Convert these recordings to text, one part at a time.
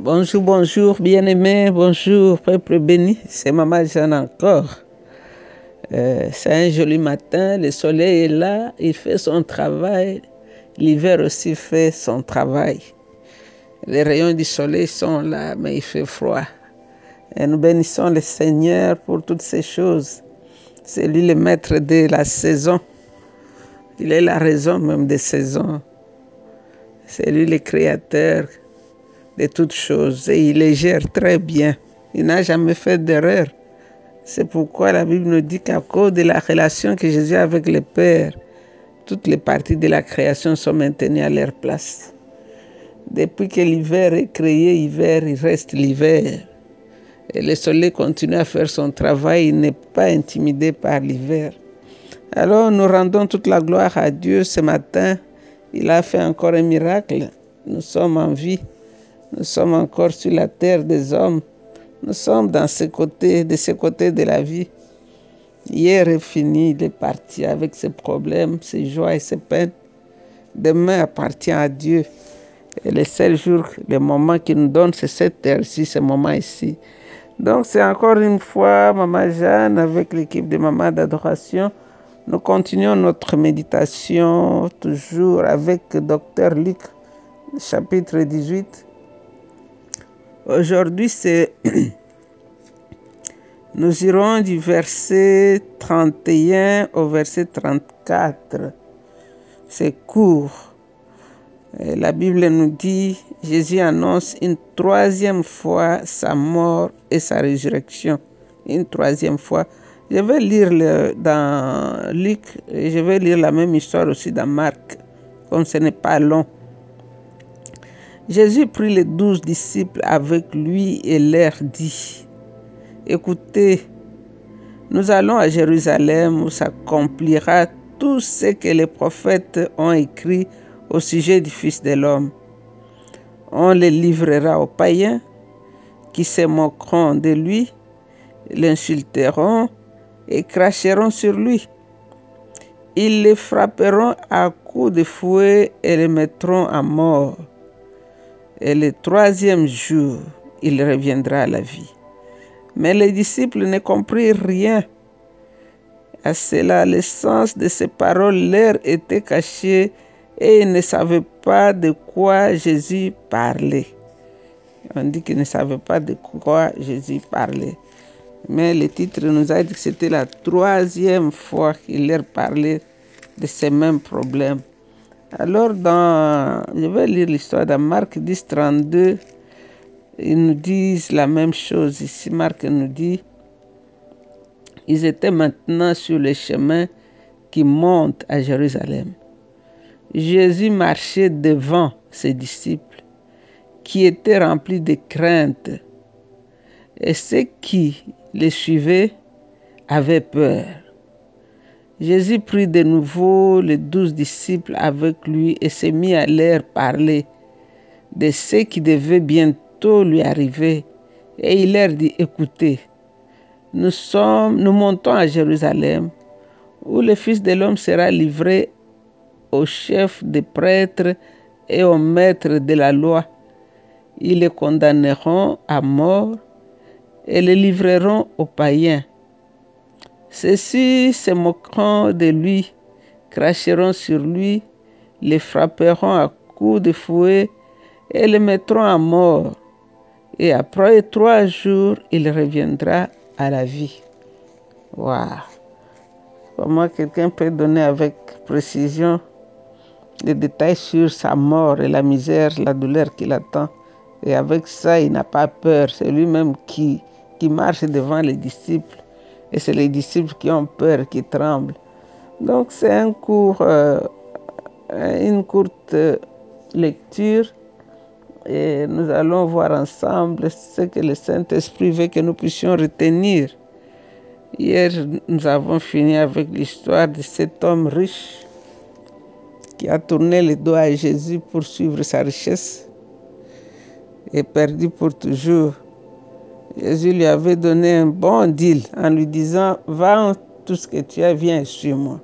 Bonjour, bonjour, bien-aimés, bonjour, peuple béni, c'est Maman Jeanne encore. Euh, c'est un joli matin, le soleil est là, il fait son travail, l'hiver aussi fait son travail. Les rayons du soleil sont là, mais il fait froid. Et nous bénissons le Seigneur pour toutes ces choses. C'est lui le maître de la saison. Il est la raison même des saisons. C'est lui le créateur de toutes choses et il les gère très bien. Il n'a jamais fait d'erreur. C'est pourquoi la Bible nous dit qu'à cause de la relation que Jésus a avec le Père, toutes les parties de la création sont maintenues à leur place. Depuis que l'hiver est créé, hiver, il reste l'hiver. Et le soleil continue à faire son travail, il n'est pas intimidé par l'hiver. Alors nous rendons toute la gloire à Dieu ce matin. Il a fait encore un miracle. Nous sommes en vie. Nous sommes encore sur la terre des hommes. Nous sommes dans ce côté, de ce côté de la vie. Hier est fini, il est parti avec ses problèmes, ses joies et ses peines. Demain appartient à Dieu. Et le seul jour, le moment qu'il nous donne, c'est cette terre-ci, ce moment ici. Donc c'est encore une fois Maman Jeanne avec l'équipe de Maman d'adoration. Nous continuons notre méditation toujours avec Docteur Luc, chapitre 18. Aujourd'hui, nous irons du verset 31 au verset 34. C'est court. la Bible nous dit, Jésus annonce une troisième fois sa mort et sa résurrection. Une troisième fois. Je vais lire dans Luc je vais lire la même histoire aussi dans Marc, comme ce n'est pas long. Jésus prit les douze disciples avec lui et leur dit, Écoutez, nous allons à Jérusalem où s'accomplira tout ce que les prophètes ont écrit au sujet du Fils de l'homme. On les livrera aux païens qui se moqueront de lui, l'insulteront et cracheront sur lui. Ils les frapperont à coups de fouet et les mettront à mort et le troisième jour, il reviendra à la vie. Mais les disciples ne comprirent rien. À cela, le sens de ces paroles leur était caché et ils ne savaient pas de quoi Jésus parlait. On dit qu'ils ne savaient pas de quoi Jésus parlait. Mais le titre nous a dit que c'était la troisième fois qu'il leur parlait de ces mêmes problèmes. Alors, dans, je vais lire l'histoire dans Marc 10, 32. Ils nous disent la même chose. Ici, Marc nous dit, ils étaient maintenant sur le chemin qui monte à Jérusalem. Jésus marchait devant ses disciples qui étaient remplis de crainte et ceux qui les suivaient avaient peur. Jésus prit de nouveau les douze disciples avec lui et se mit à leur parler de ce qui devait bientôt lui arriver. Et il leur dit, écoutez, nous, sommes, nous montons à Jérusalem, où le Fils de l'homme sera livré aux chefs des prêtres et aux maîtres de la loi. Ils le condamneront à mort et le livreront aux païens ceux-ci se moqueront de lui, cracheront sur lui, le frapperont à coups de fouet et le mettront à mort. Et après trois jours, il reviendra à la vie. Waouh! Comment quelqu'un peut donner avec précision des détails sur sa mort et la misère, la douleur qu'il attend? Et avec ça, il n'a pas peur. C'est lui-même qui, qui marche devant les disciples et c'est les disciples qui ont peur, qui tremblent. Donc c'est euh, une courte lecture et nous allons voir ensemble ce que le Saint-Esprit veut que nous puissions retenir. Hier, nous avons fini avec l'histoire de cet homme riche qui a tourné le dos à Jésus pour suivre sa richesse et perdu pour toujours. Jésus lui avait donné un bon deal en lui disant, vends tout ce que tu as, viens sur moi.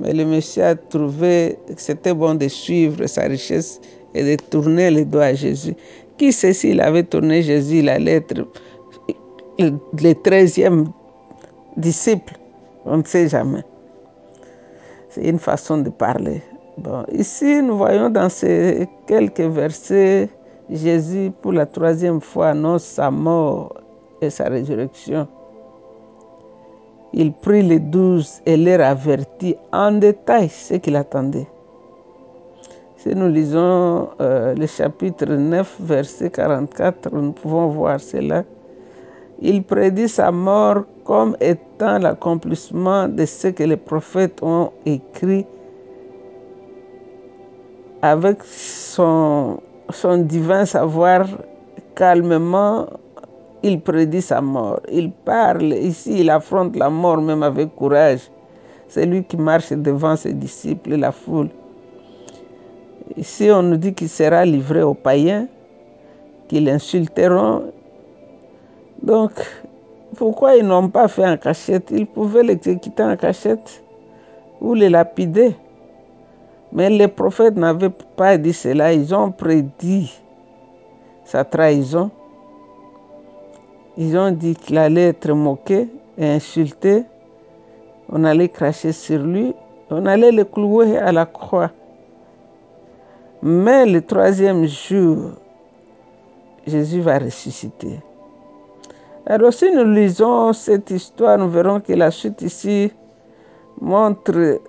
Mais le monsieur a trouvé que c'était bon de suivre sa richesse et de tourner les doigts à Jésus. qui sait s'il avait tourné Jésus la lettre, le treizième disciple? On ne sait jamais. C'est une façon de parler. Bon, ici, nous voyons dans ces quelques versets, Jésus, pour la troisième fois, annonce sa mort et sa résurrection. Il prit les douze et leur avertit en détail ce qu'il attendait. Si nous lisons euh, le chapitre 9, verset 44, nous pouvons voir cela. Il prédit sa mort comme étant l'accomplissement de ce que les prophètes ont écrit avec son, son divin savoir calmement il prédit sa mort. Il parle ici, il affronte la mort même avec courage. C'est lui qui marche devant ses disciples et la foule. Ici, on nous dit qu'il sera livré aux païens, qu'ils l'insulteront. Donc, pourquoi ils n'ont pas fait en cachette? Ils pouvaient l'exécuter en cachette ou le lapider. Mais les prophètes n'avaient pas dit cela. Ils ont prédit sa trahison. Ils ont dit qu'il allait être moqué et insulté. On allait cracher sur lui. On allait le clouer à la croix. Mais le troisième jour, Jésus va ressusciter. Alors si nous lisons cette histoire, nous verrons que la suite ici montre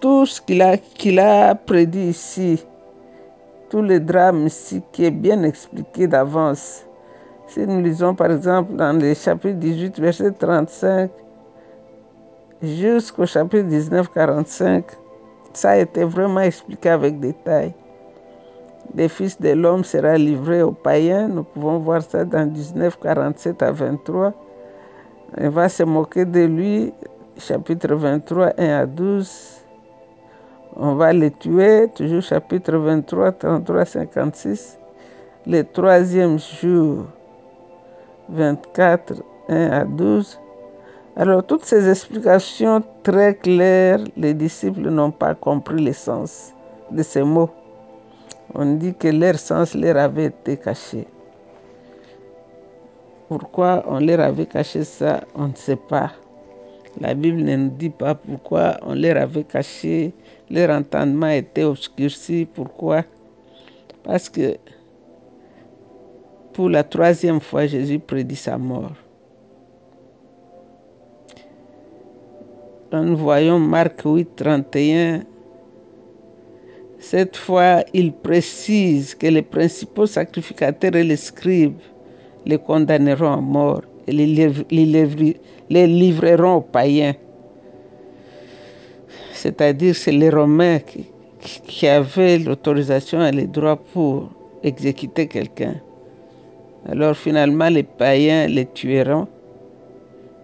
tout ce qu'il a, prédit ici, tout le drame ici qui est bien expliqué d'avance. Si nous lisons par exemple dans le chapitre 18, verset 35, jusqu'au chapitre 19, 45, ça a été vraiment expliqué avec détail. Le Fils de l'homme sera livré aux païens. Nous pouvons voir ça dans 19, 47 à 23. Il va se moquer de lui, chapitre 23, 1 à 12. On va le tuer, toujours chapitre 23, 33, 56. Le troisième jour, 24, 1 à 12. Alors, toutes ces explications très claires, les disciples n'ont pas compris le sens de ces mots. On dit que leur sens leur avait été caché. Pourquoi on leur avait caché ça, on ne sait pas. La Bible ne nous dit pas pourquoi on leur avait caché, leur entendement était obscurci. Pourquoi? Parce que pour la troisième fois, Jésus prédit sa mort. nous voyons Marc 8, 31. Cette fois, il précise que les principaux sacrificateurs et les scribes les condamneront à mort et les, livreront aux païens. C'est-à-dire, c'est les Romains qui, qui avaient l'autorisation et les droits pour exécuter quelqu'un. Alors finalement, les païens les tueront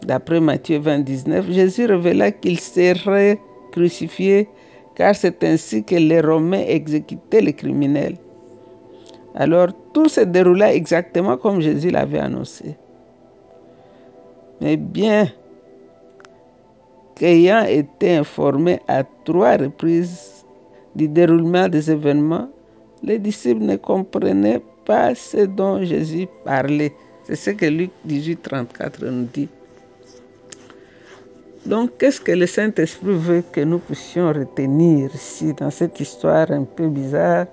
D'après Matthieu 29, Jésus révéla qu'il serait crucifié car c'est ainsi que les Romains exécutaient les criminels. Alors tout se déroula exactement comme Jésus l'avait annoncé. Mais bien qu'ayant été informés à trois reprises du déroulement des événements, les disciples ne comprenaient pas ce dont Jésus parlait. C'est ce que Luc 18, 34 nous dit. Donc, qu'est-ce que le Saint-Esprit veut que nous puissions retenir ici dans cette histoire un peu bizarre?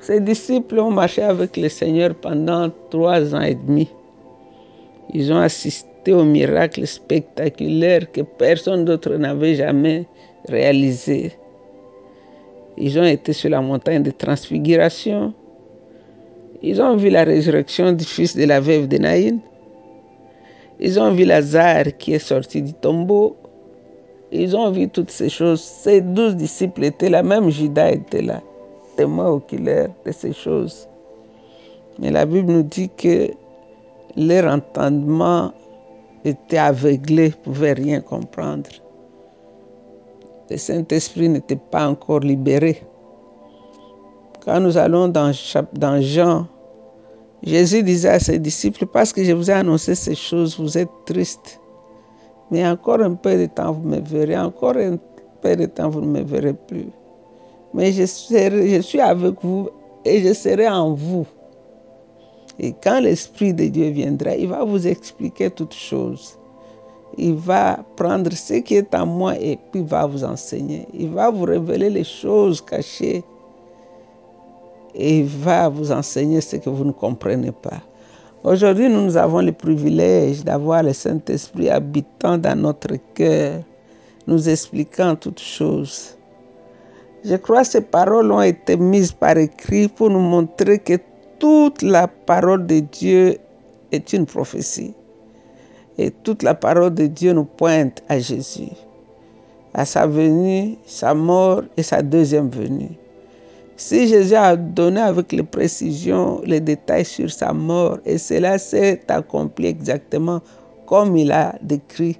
Ses disciples ont marché avec le Seigneur pendant trois ans et demi. Ils ont assisté aux miracles spectaculaires que personne d'autre n'avait jamais réalisés. Ils ont été sur la montagne de transfiguration. Ils ont vu la résurrection du fils de la veuve de Naïn. Ils ont vu Lazare qui est sorti du tombeau. Ils ont vu toutes ces choses. Ces douze disciples étaient là, même Judas était là, témoin oculaire de ces choses. Mais la Bible nous dit que leur entendement était aveuglé, ne pouvaient rien comprendre. Le Saint-Esprit n'était pas encore libéré. Quand nous allons dans, dans Jean Jésus disait à ses disciples, parce que je vous ai annoncé ces choses, vous êtes tristes. Mais encore un peu de temps, vous me verrez. Encore un peu de temps, vous ne me verrez plus. mais je, serai, je suis avec vous et je serai en vous. Et quand l'Esprit de Dieu viendra, il va vous expliquer toutes choses. Il va prendre ce qui est en moi et puis va vous enseigner. Il va vous révéler les choses cachées et il va vous enseigner ce que vous ne comprenez pas. Aujourd'hui, nous avons le privilège d'avoir le Saint-Esprit habitant dans notre cœur, nous expliquant toutes choses. Je crois que ces paroles ont été mises par écrit pour nous montrer que toute la parole de Dieu est une prophétie. Et toute la parole de Dieu nous pointe à Jésus, à sa venue, sa mort et sa deuxième venue. Si Jésus a donné avec les précisions les détails sur sa mort, et cela s'est accompli exactement comme il a décrit,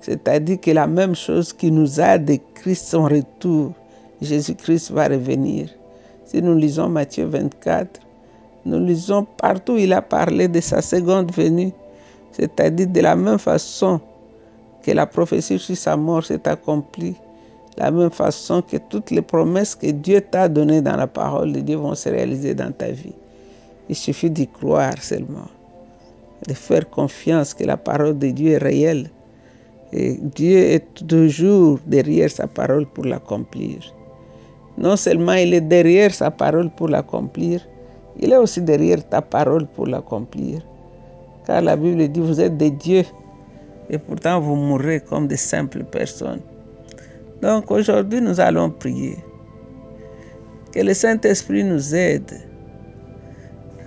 c'est-à-dire que la même chose qui nous a décrit son retour, Jésus-Christ va revenir. Si nous lisons Matthieu 24, nous lisons partout il a parlé de sa seconde venue, c'est-à-dire de la même façon que la prophétie sur sa mort s'est accomplie la même façon que toutes les promesses que Dieu t'a données dans la parole de Dieu vont se réaliser dans ta vie. Il suffit d'y croire seulement, de faire confiance que la parole de Dieu est réelle. Et Dieu est toujours derrière sa parole pour l'accomplir. Non seulement il est derrière sa parole pour l'accomplir, il est aussi derrière ta parole pour l'accomplir. Car la Bible dit, vous êtes des dieux et pourtant vous mourrez comme des simples personnes. Donc aujourd'hui, nous allons prier. Que le Saint-Esprit nous aide.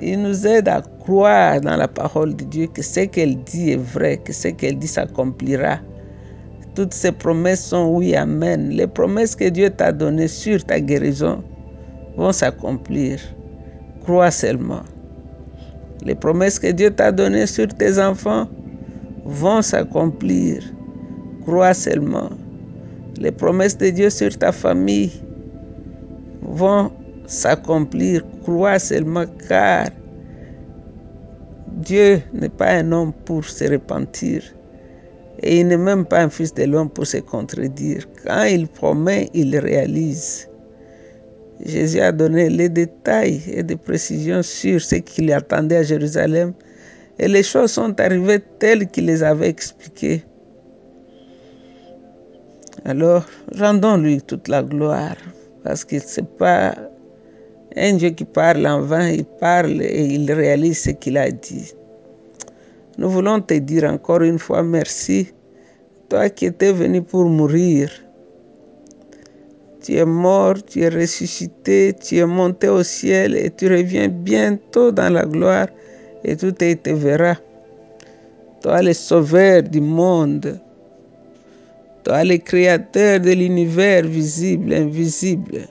Il nous aide à croire dans la parole de Dieu que ce qu'elle dit est vrai, que ce qu'elle dit s'accomplira. Toutes ces promesses sont oui, amen. Les promesses que Dieu t'a données sur ta guérison vont s'accomplir. Crois seulement. Les promesses que Dieu t'a données sur tes enfants vont s'accomplir. Crois seulement. Les promesses de Dieu sur ta famille vont s'accomplir. Crois seulement car Dieu n'est pas un homme pour se repentir. Et il n'est même pas un fils de l'homme pour se contredire. Quand il promet, il réalise. Jésus a donné les détails et des précisions sur ce qu'il attendait à Jérusalem. Et les choses sont arrivées telles qu'il les avait expliquées. Alors, rendons-lui toute la gloire, parce qu'il n'est pas un Dieu qui parle en vain, il parle et il réalise ce qu'il a dit. Nous voulons te dire encore une fois merci, toi qui étais venu pour mourir. Tu es mort, tu es ressuscité, tu es monté au ciel et tu reviens bientôt dans la gloire et tout te verra. Toi le sauveur du monde, toi le créateur de l'univers visible, invisible.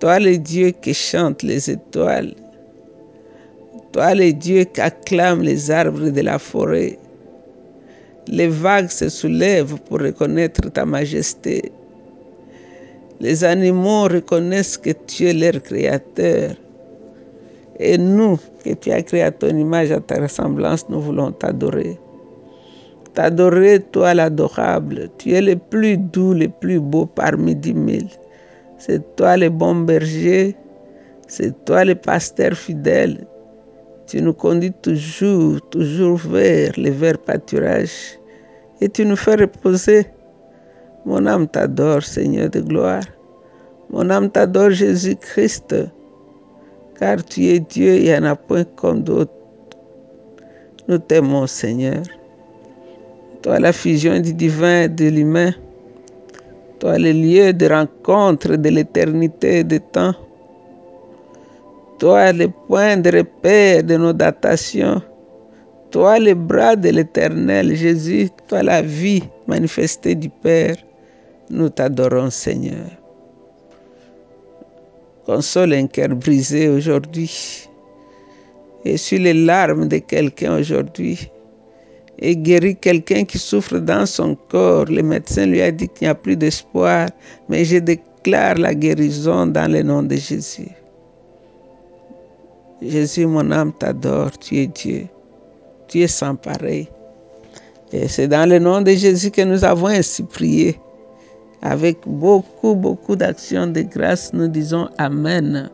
Toi le Dieu qui chante les étoiles. Toi le Dieu qui acclame les arbres de la forêt. Les vagues se soulèvent pour reconnaître ta majesté. Les animaux reconnaissent que tu es leur créateur. Et nous, que tu as créé à ton image, à ta ressemblance, nous voulons t'adorer t'adorer, toi l'adorable. Tu es le plus doux, le plus beau parmi dix mille. C'est toi le bon berger, c'est toi le pasteur fidèle. Tu nous conduis toujours, toujours vers le vert pâturage et tu nous fais reposer. Mon âme t'adore, Seigneur de gloire. Mon âme t'adore, Jésus-Christ, car tu es Dieu, il n'y en a point comme d'autres. Nous t'aimons, Seigneur. Toi, la fusion du divin et de l'humain. Toi, le lieu de rencontre de l'éternité et du temps. Toi, le point de repère de nos datations. Toi, le bras de l'éternel Jésus. Toi, la vie manifestée du Père. Nous t'adorons, Seigneur. Console un cœur brisé aujourd'hui. Et sur les larmes de quelqu'un aujourd'hui et guérit quelqu'un qui souffre dans son corps. Le médecin lui a dit qu'il n'y a plus d'espoir, mais je déclare la guérison dans le nom de Jésus. Jésus, mon âme t'adore, tu es Dieu, tu es sans pareil. Et c'est dans le nom de Jésus que nous avons ainsi prié. Avec beaucoup, beaucoup d'actions de grâce, nous disons Amen.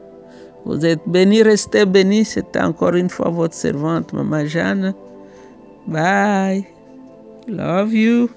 Vous êtes bénis, restez bénis. C'est encore une fois votre servante, Maman Jeanne. Bye. Love you.